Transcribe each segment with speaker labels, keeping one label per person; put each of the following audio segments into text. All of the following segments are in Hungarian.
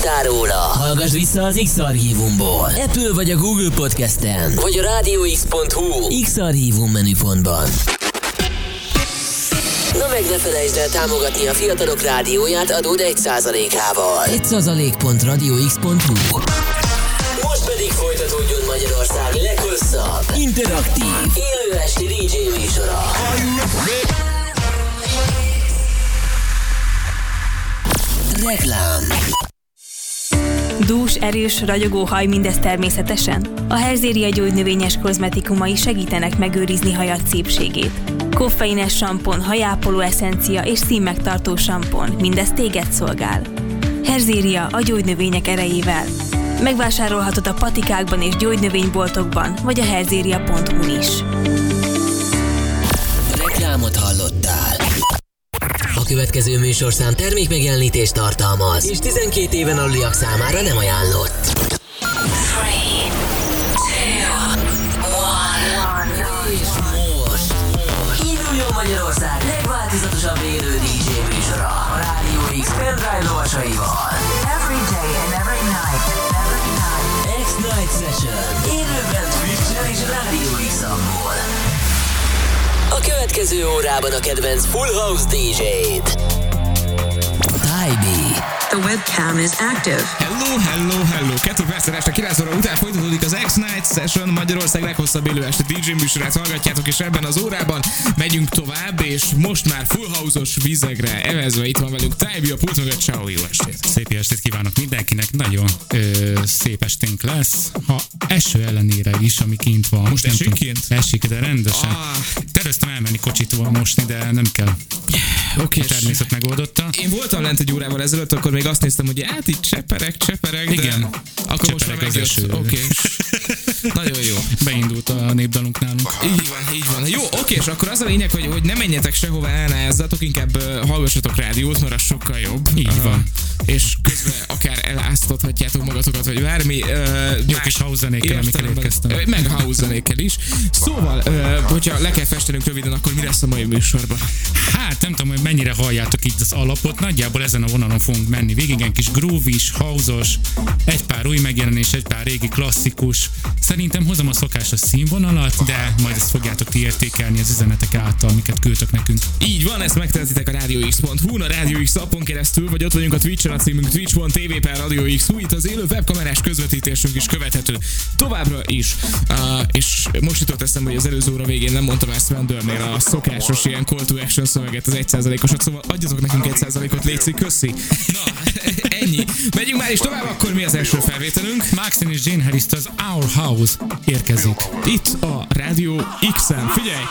Speaker 1: hallottál róla, hallgass vissza az X-Archívumból. Apple vagy a Google Podcasten, vagy a rádióx.hu X-Archívum menüpontban. Na meg ne felejtsd el támogatni a fiatalok rádióját adód 1%-ával. 1%.radiox.hu Most pedig folytatódjon Magyarország leghosszabb, interaktív, élő esti DJ műsora. Reklám
Speaker 2: Dús, erős, ragyogó haj mindez természetesen? A Herzéria gyógynövényes kozmetikumai segítenek megőrizni hajat szépségét. Koffeines sampon, hajápoló eszencia és színmegtartó sampon, mindez téged szolgál. Herzéria a gyógynövények erejével. Megvásárolhatod a patikákban és gyógynövényboltokban, vagy a herzéria.hu is.
Speaker 1: Reklámot hallottál. Következő műsorszám termékmegjelenítést tartalmaz, és 12 éven aluliak számára nem ajánlott. És most induljon Magyarország legváltozatosabb élő DJ műsora a Rádió X pendrive lovasaival.
Speaker 3: Every day and every night. Every night.
Speaker 1: X-Night Session. Élőben Twitch-en és Rádió Következő órában a kedvenc Full House DJ-t. Tybee.
Speaker 3: The webcam is active.
Speaker 4: Hello, hello, hello! Kettő perccel este 9 óra után folytatódik az X-Night Session, Magyarország leghosszabb élő este DJ műsorát hallgatjátok, és ebben az órában megyünk tovább, és most már full house-os vizegre evezve itt van velünk Tybee a pult mögött, ciao, jó estét!
Speaker 5: Szép estét kívánok mindenkinek, nagyon ö, szép esténk lesz, ha eső ellenére is, ami kint van. Most nem
Speaker 4: esik kint?
Speaker 5: Esik, de rendesen.
Speaker 4: Ah.
Speaker 5: Terveztem elmenni kocsitól mosni, de nem kell.
Speaker 4: Oké,
Speaker 5: A természet megoldotta.
Speaker 4: Én voltam lent egy órával ezelőtt, akkor még azt néztem, hogy hát itt cseperek, cseperek, de
Speaker 5: Igen.
Speaker 4: akkor most már megjött. Oké. Nagyon jó.
Speaker 5: Beindult a népdalunk nálunk.
Speaker 4: Így van, így van. Jó, oké, és akkor az a lényeg, hogy, hogy ne menjetek sehova, elnázzatok, inkább uh, hallgassatok rádiót, mert az sokkal jobb.
Speaker 5: Így van.
Speaker 4: és közben akár eláztathatjátok magatokat, vagy bármi. Uh,
Speaker 5: Jó kis house zenékkel, amikkel érkeztem.
Speaker 4: Meg house zenékkel is. Szóval, uh, hogyha le kell festenünk röviden, akkor mi lesz a mai műsorban?
Speaker 5: Hát nem tudom, hogy mennyire halljátok itt az alapot, nagyjából ezen a vonalon fogunk menni. Végig egy kis groovis, house egy pár új megjelenés, egy pár régi klasszikus. Szerintem hozom a szokásos színvonalat, de majd ezt fogjátok ti értékelni az üzenetek által, amiket küldtök nekünk.
Speaker 4: Így van, ezt megtehetitek a radiox.hu, a Radio X appon keresztül, vagy ott vagyunk a Twitch-en, a címünk twitch.tv per Radio X, itt az élő webkamerás közvetítésünk is követhető továbbra is. Uh, és most jutott eszembe, hogy az előző óra végén nem mondtam ezt Vendornél a szokásos ilyen call to action szöveget, az 1%-osat, szóval adjatok nekünk 1%-ot, létszik, köszi. Na, ennyi. Megyünk már is tovább, akkor mi az első felvételünk?
Speaker 5: Maxine és Jane harris az Our House érkezik.
Speaker 4: Itt a Rádió X-en. Figyelj!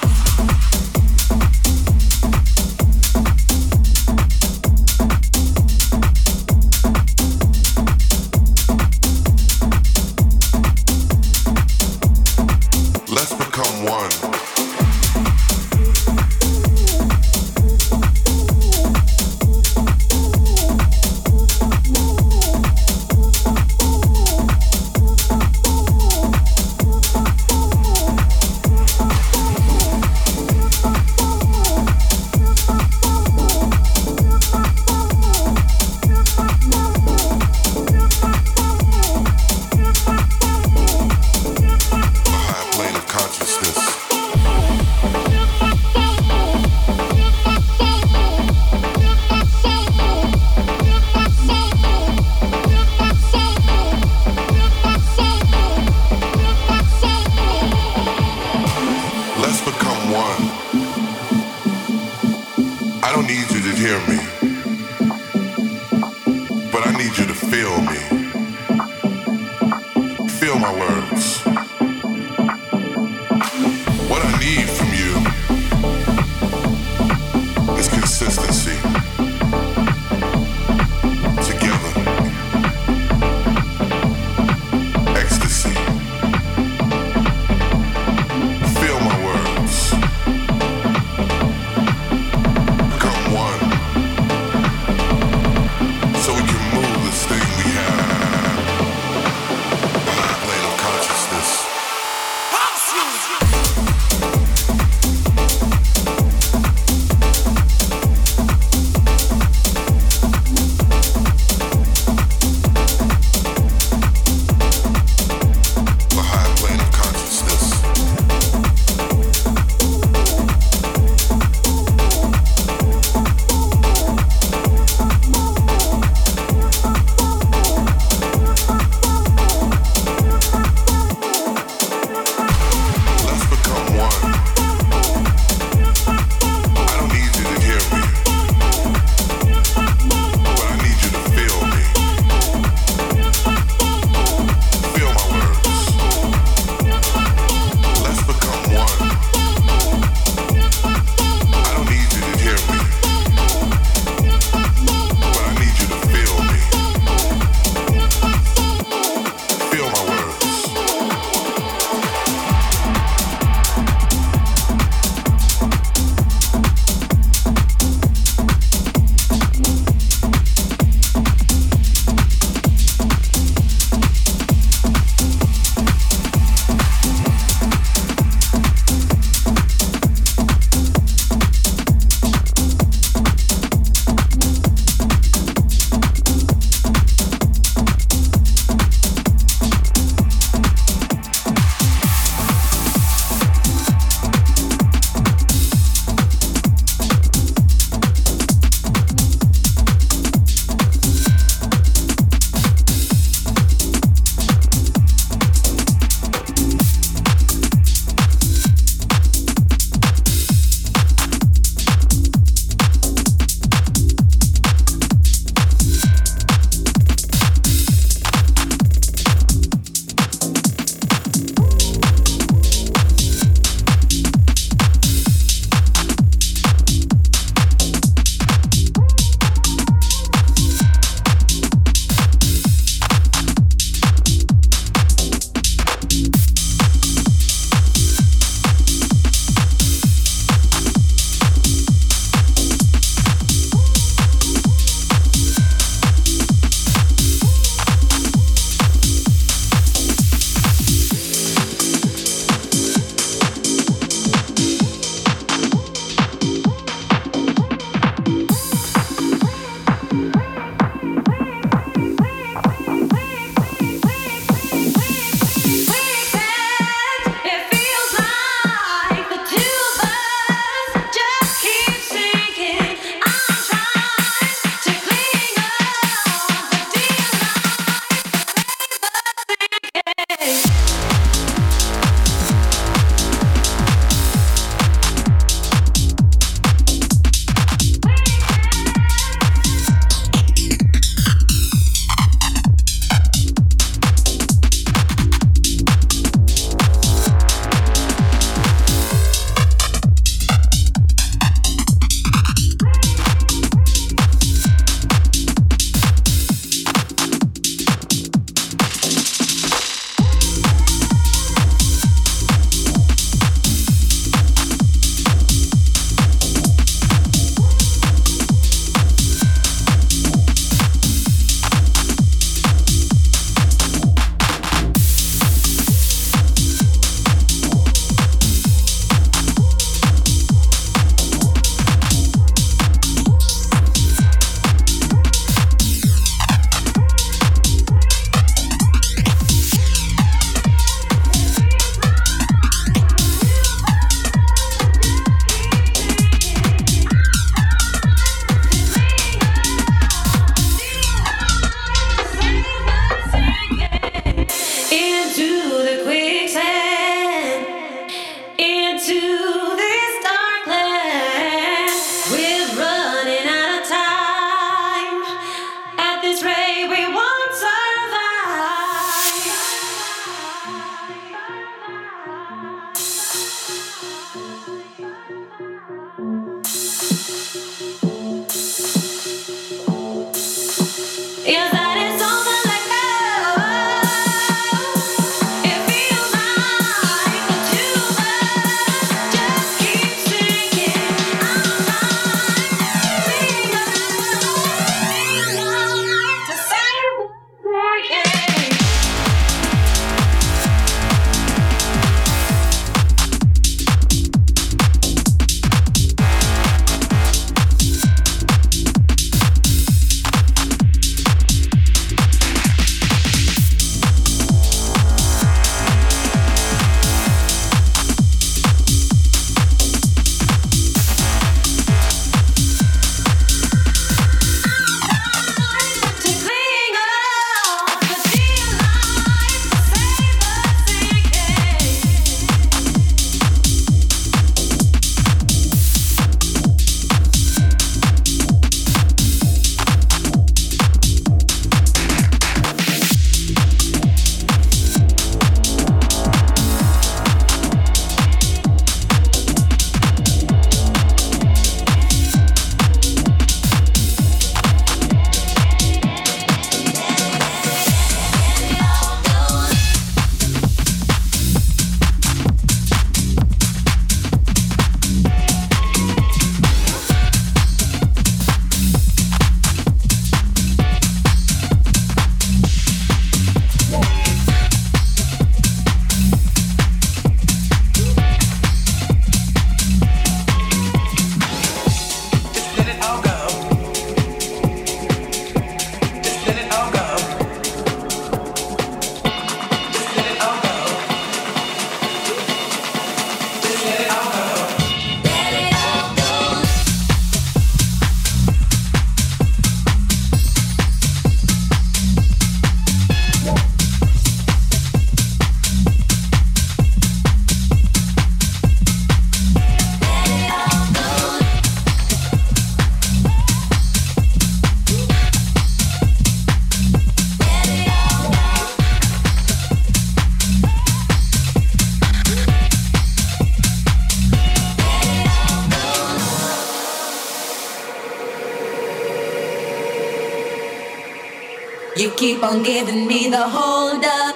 Speaker 6: Giving me the hold up.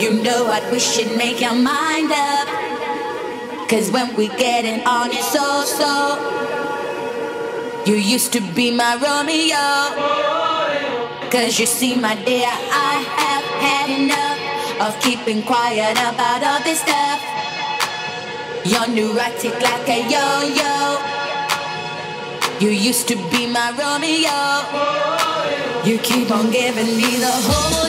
Speaker 6: You know what, we should make your mind up. Cause when we get it on, it's so so. You used to be my Romeo. Cause you see, my dear, I have had enough of keeping quiet about all this stuff. You're neurotic like a yo yo. You used to be my Romeo. You keep on giving me the hold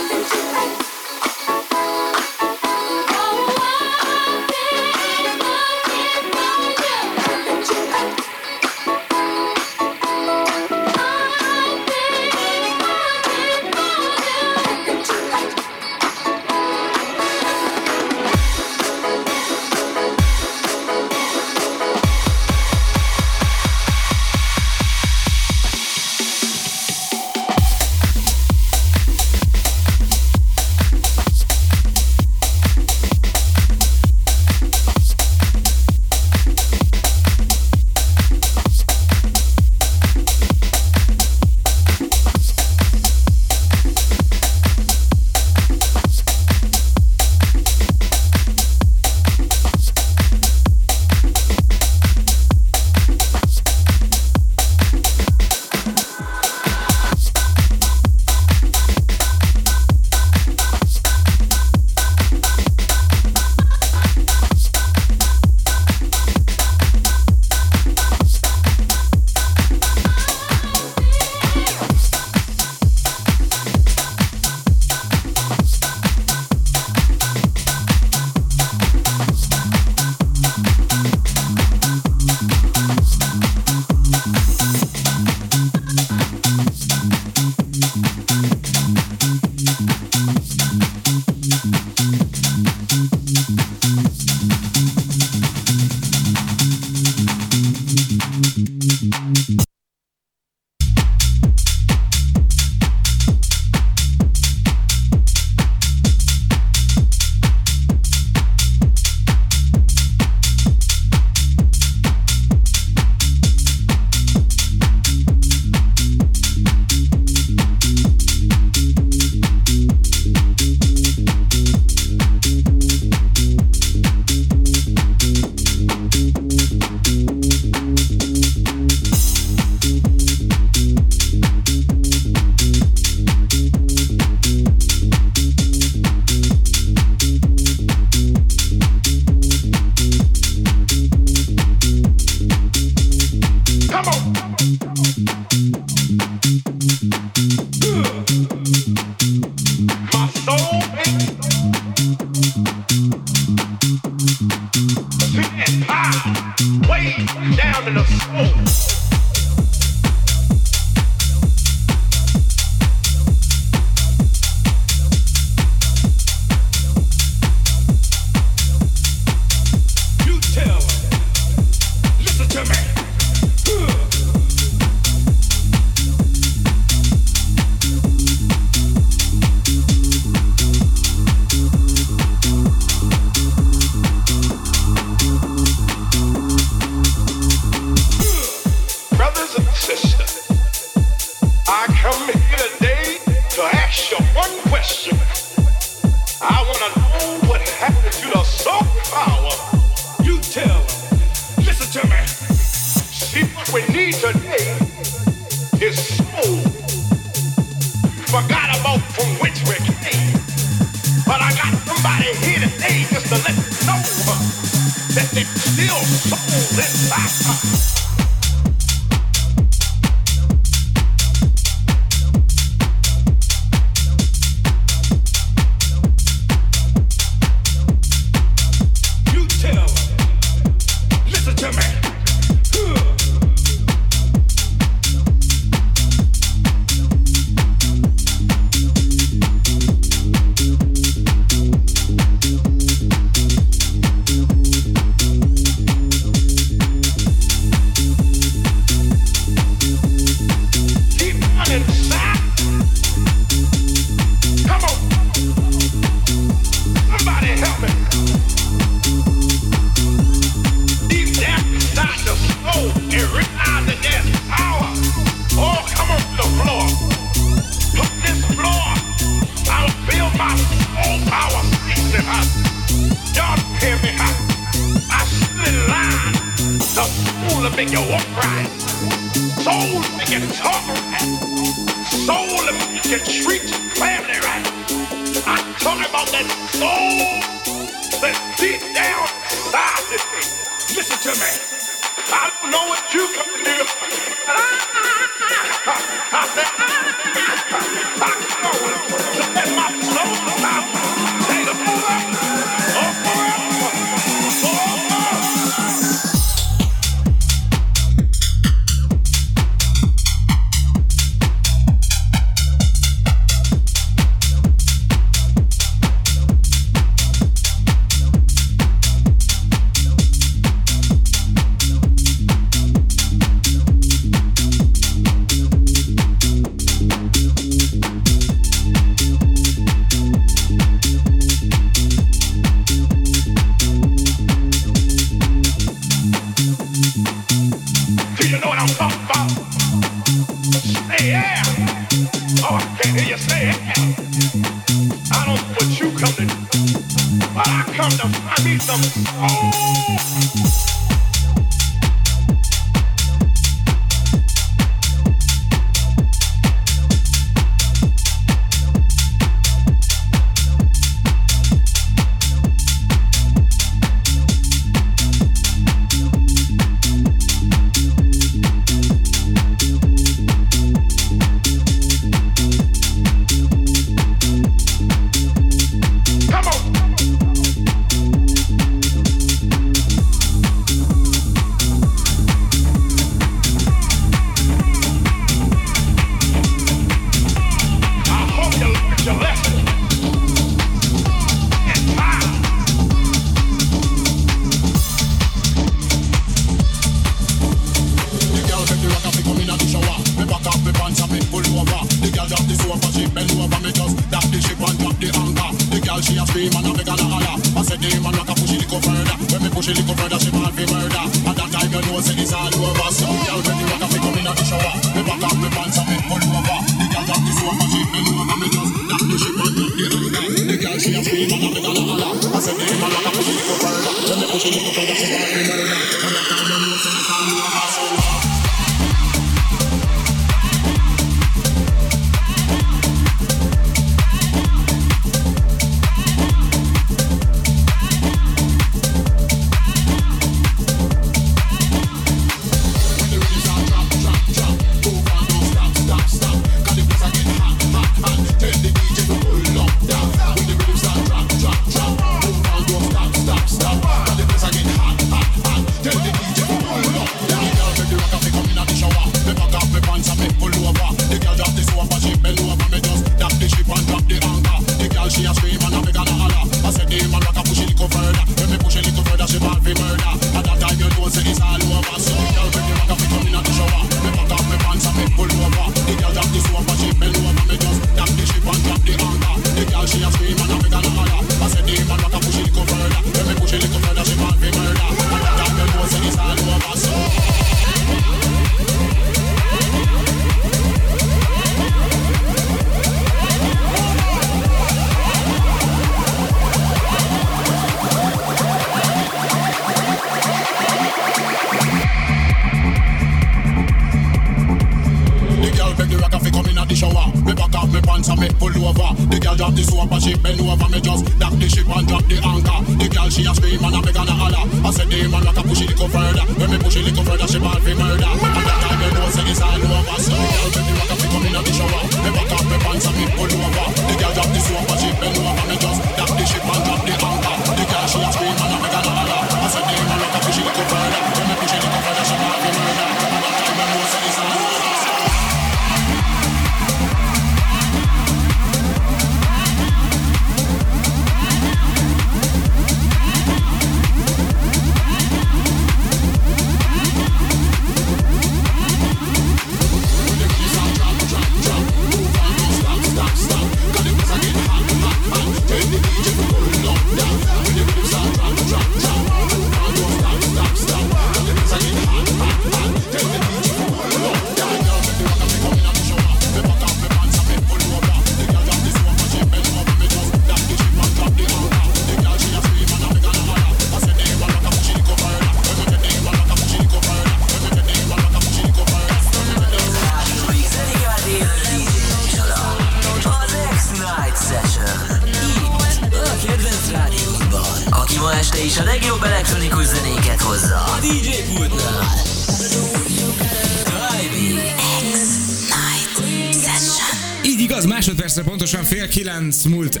Speaker 4: Így igaz, másodpercre pontosan fél kilenc múlt.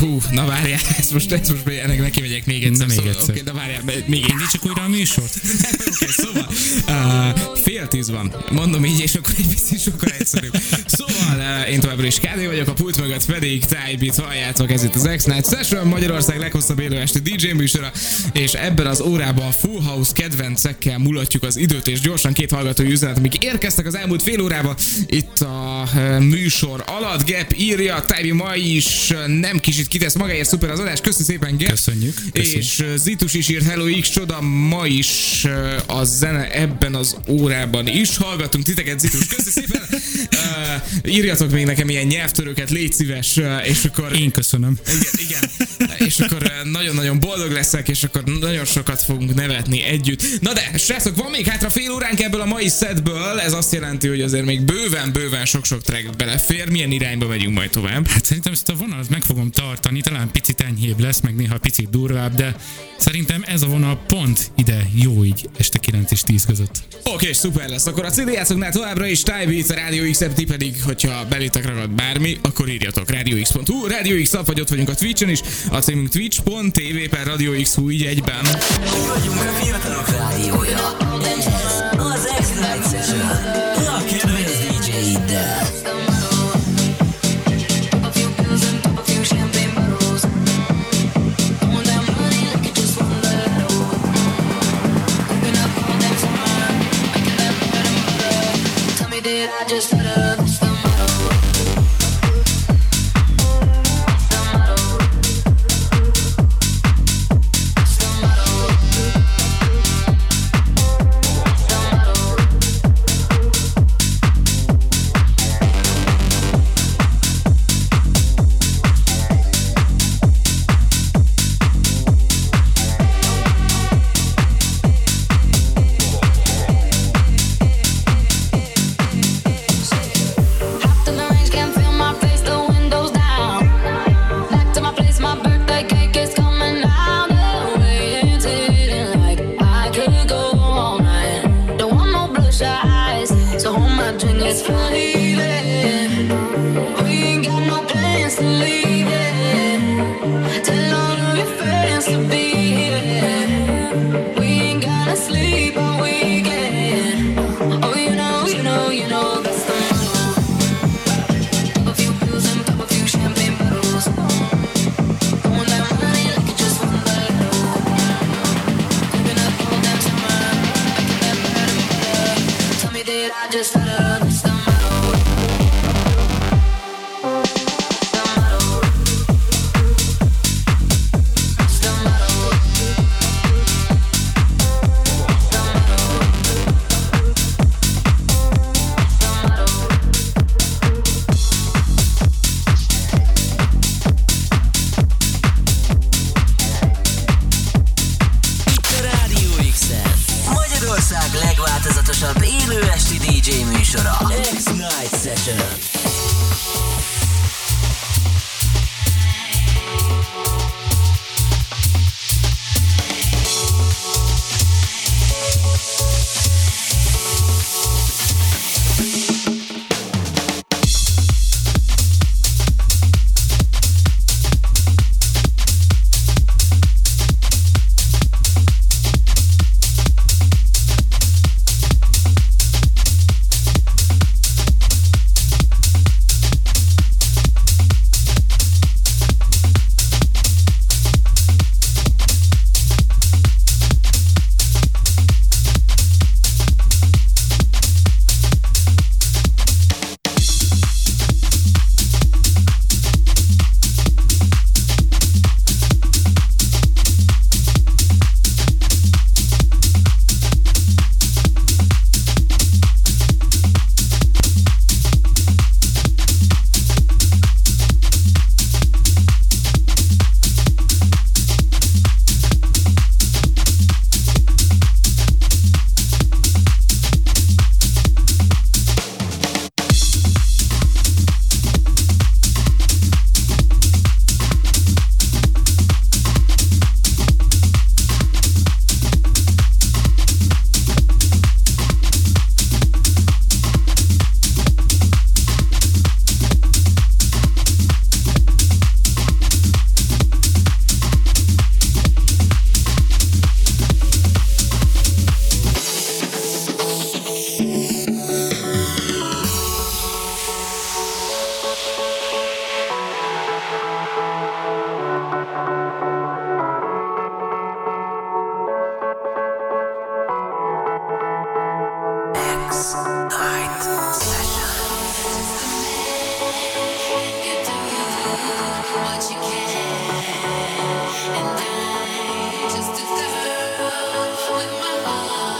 Speaker 4: Hú, na várjál, ezt most, ezt most ennek neki megyek még egyszer.
Speaker 5: Na, még
Speaker 4: Szóval,
Speaker 5: egyszer.
Speaker 4: Oké, de várjál, még egy
Speaker 5: Indítsuk újra a műsort.
Speaker 4: Oké, szóval uh, fél tíz van. Mondom így, és akkor egy picit sokkal egyszerűbb. Szóval uh, én továbbra is KD vagyok, a pult mögött pedig Tybeat halljátok, ez itt az X-Night Session, Magyarország leghosszabb élő esti DJ műsora, és ebben az órában a Full House kedvencekkel mulatjuk az időt, és gyorsan két hallgatói üzenet, amik érkeztek az elmúlt fél órában itt a uh, műsor alatt. Gap írja, Tybi ma is nem kicsit kitesz magáért, szuper az adás, köszi szépen Gap.
Speaker 5: Köszönjük, köszönjük.
Speaker 4: És Zitus is írt Hello X csoda, ma is a zene ebben az órában is. Hallgatunk titeket, Zitus, köszi szépen. Uh, írjatok még nekem ilyen nyelvtörőket, légy szíves, és akkor...
Speaker 5: Én köszönöm.
Speaker 4: Igen, igen. És akkor nagyon-nagyon boldog leszek, és akkor nagyon sokat fogunk nevetni együtt. Na de, srácok, van még hátra fél óránk ebből a mai setből, ez azt jelenti, hogy azért még bőven-bőven sok-sok track belefér. Milyen irányba megyünk majd tovább?
Speaker 5: Hát szerintem ezt a vonalat meg fogom tartani, talán picit enyhébb lesz, meg néha picit durvább, de szerintem ez a vonal pont ide jó így este 9 és 10 között.
Speaker 4: Oké, szuper lesz. Akkor a CD játszoknál továbbra is Tybeat, a Radio x ti pedig, hogyha belétek ragad bármi, akkor írjatok radiox.hu, Radio X app, vagy ott vagyunk a Twitch-en is, a címünk twitch.tv per Radio X így egyben.
Speaker 1: Mi vagyunk a fiatalok rádiója. Ez az X-Night Session. A kedvenc DJ-iddel.
Speaker 6: Did I just stutter? That's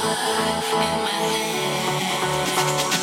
Speaker 6: in my
Speaker 7: head.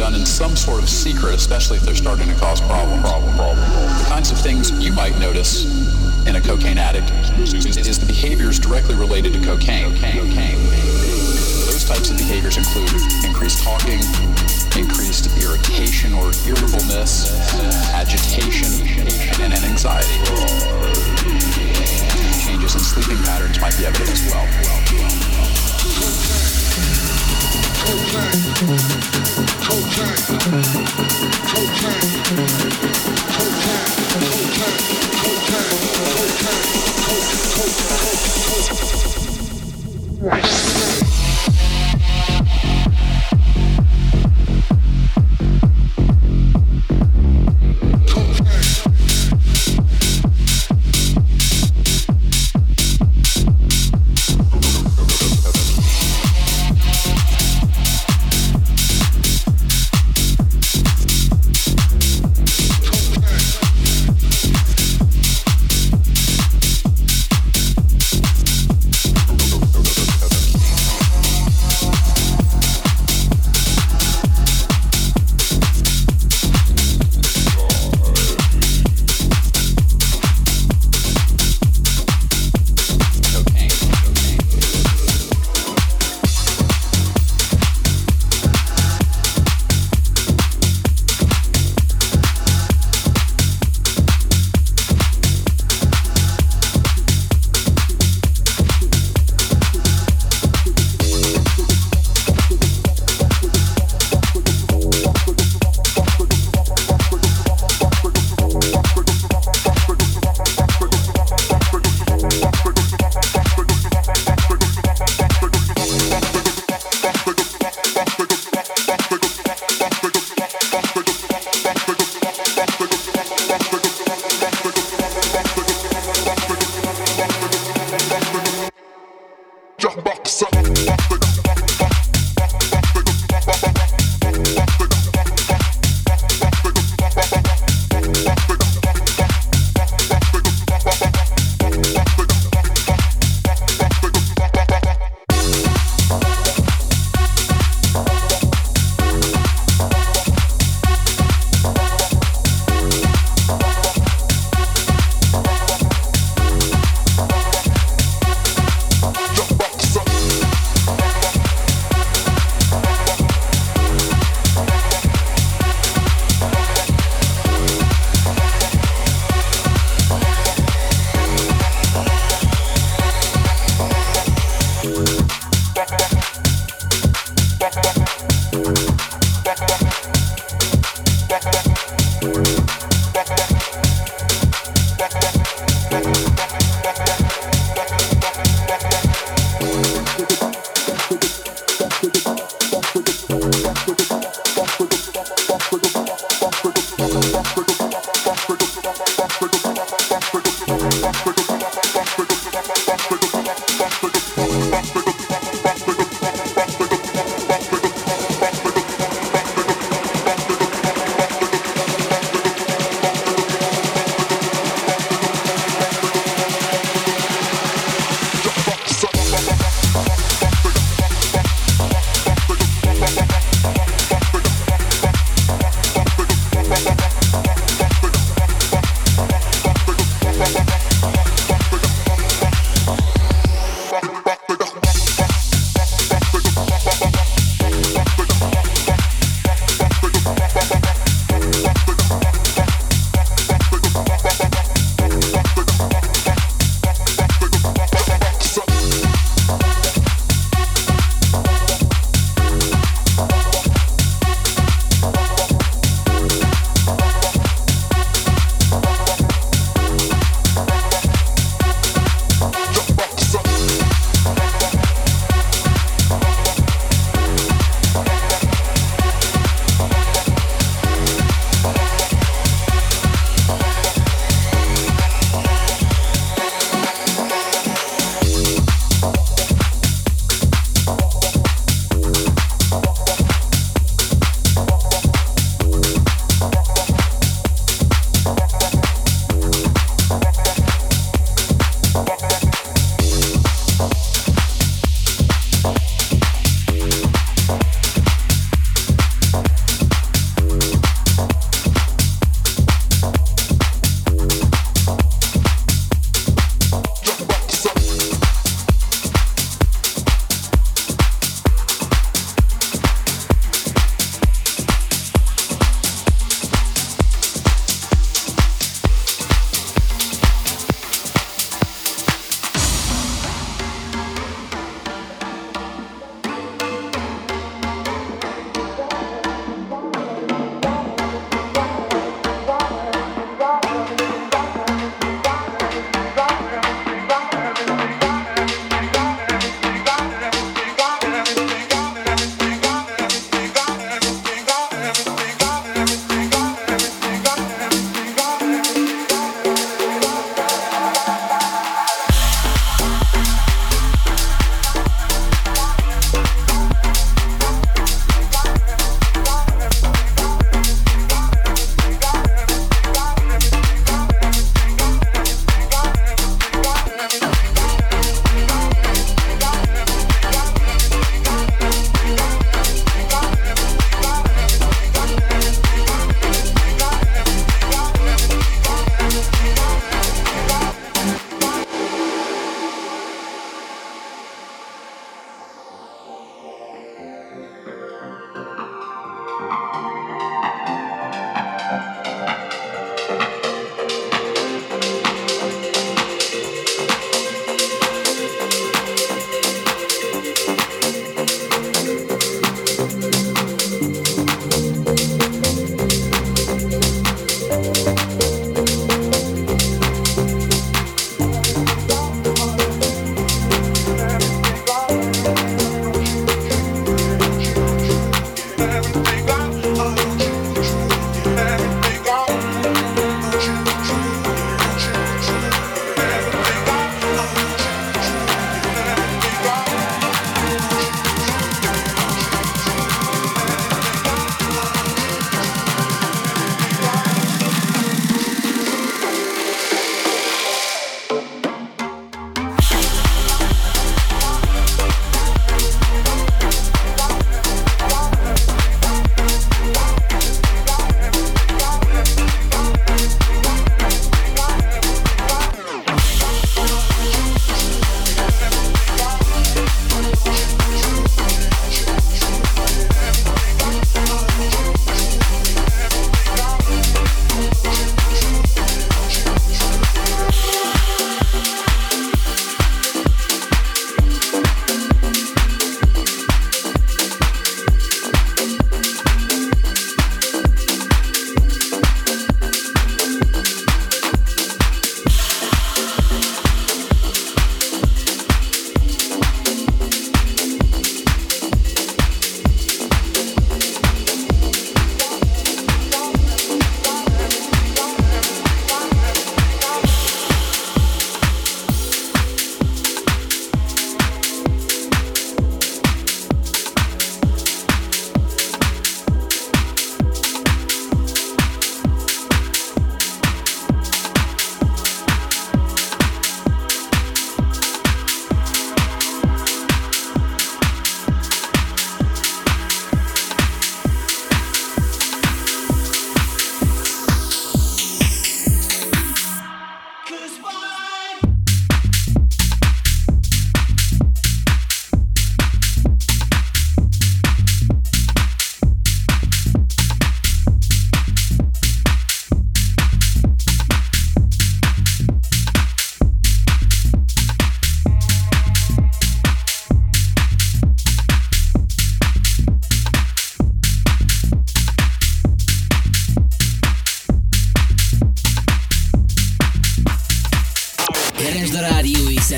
Speaker 7: Done in some sort of secret, especially if they're starting to cause problem, problem, problem. The kinds of things you might notice in a cocaine addict is, the behaviors directly related to cocaine. cocaine. Those types of behaviors include increased talking, increased irritation or irritableness, agitation, and anxiety. Changes in sleeping patterns might be evident as well. Right.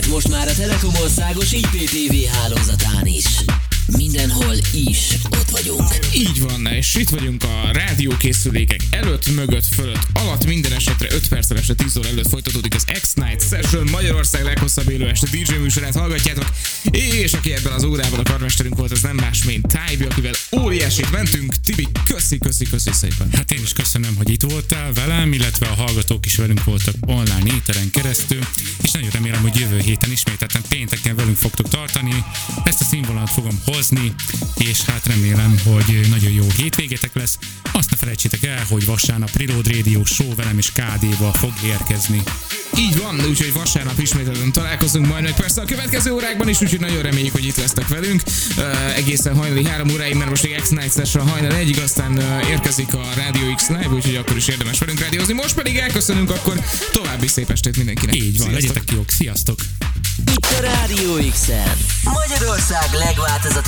Speaker 1: Most már a Telekom országos IPTV hálózatán is. Mindenhol is ott vagyunk.
Speaker 4: Így van, és itt vagyunk a rádiókészülékek előtt, mögött, fölött, alatt, minden esetre 5 perccel este 10 óra előtt folytatódik az X-Night Session, Magyarország leghosszabb élő este DJ műsorát hallgatjátok, és aki ebben az órában a karmesterünk volt, az nem más, mint Tybi, akivel óriásit mentünk. Tibi, köszi, köszi, köszi szépen.
Speaker 5: Hát én is köszönöm, hogy itt voltál velem, illetve a hallgatók is velünk voltak online éteren keresztül, és nagyon remélem, hogy jövő héten ismételten pénteken velünk fogtok tartani. Ezt a színvonalat fogom hozni, és hát remélem, hogy nagyon jó hétvégétek lesz. Azt ne felejtsétek el, hogy vasárnap Reload Radio Show velem és KD-val fog érkezni.
Speaker 4: Így van, úgyhogy vasárnap ismételten találkozunk majd meg persze a következő órákban is, úgyhogy nagyon reméljük, hogy itt lesztek velünk. Uh, egészen hajnali 3 óráig, mert most még X-Night Session hajnal egyig, aztán uh, érkezik a Radio X Live, úgyhogy akkor is érdemes velünk rádiózni. Most pedig elköszönünk, akkor további szép estét mindenkinek.
Speaker 5: Így van,
Speaker 4: Sziasztok.
Speaker 5: legyetek jók, sziasztok!
Speaker 1: Itt a Rádió x Magyarország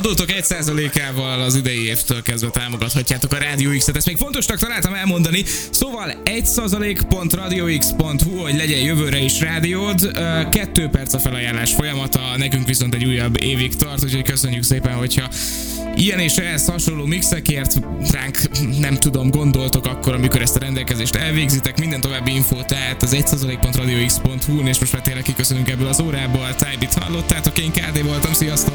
Speaker 4: Adótok 1%-ával az idei évtől kezdve támogathatjátok a Radio X-et. Ezt még fontosnak találtam elmondani. Szóval 1%.radiox.hu, hogy legyen jövőre is rádiód. Kettő perc a felajánlás folyamata, nekünk viszont egy újabb évig tart, úgyhogy köszönjük szépen, hogyha ilyen és ehhez hasonló mixekért ránk nem tudom, gondoltok akkor, amikor ezt a rendelkezést elvégzitek. Minden további info tehát az 1%.radiox.hu-n, és most már tényleg kiköszönünk ebből az órából. Tybit hallottátok, én KD voltam, sziasztok!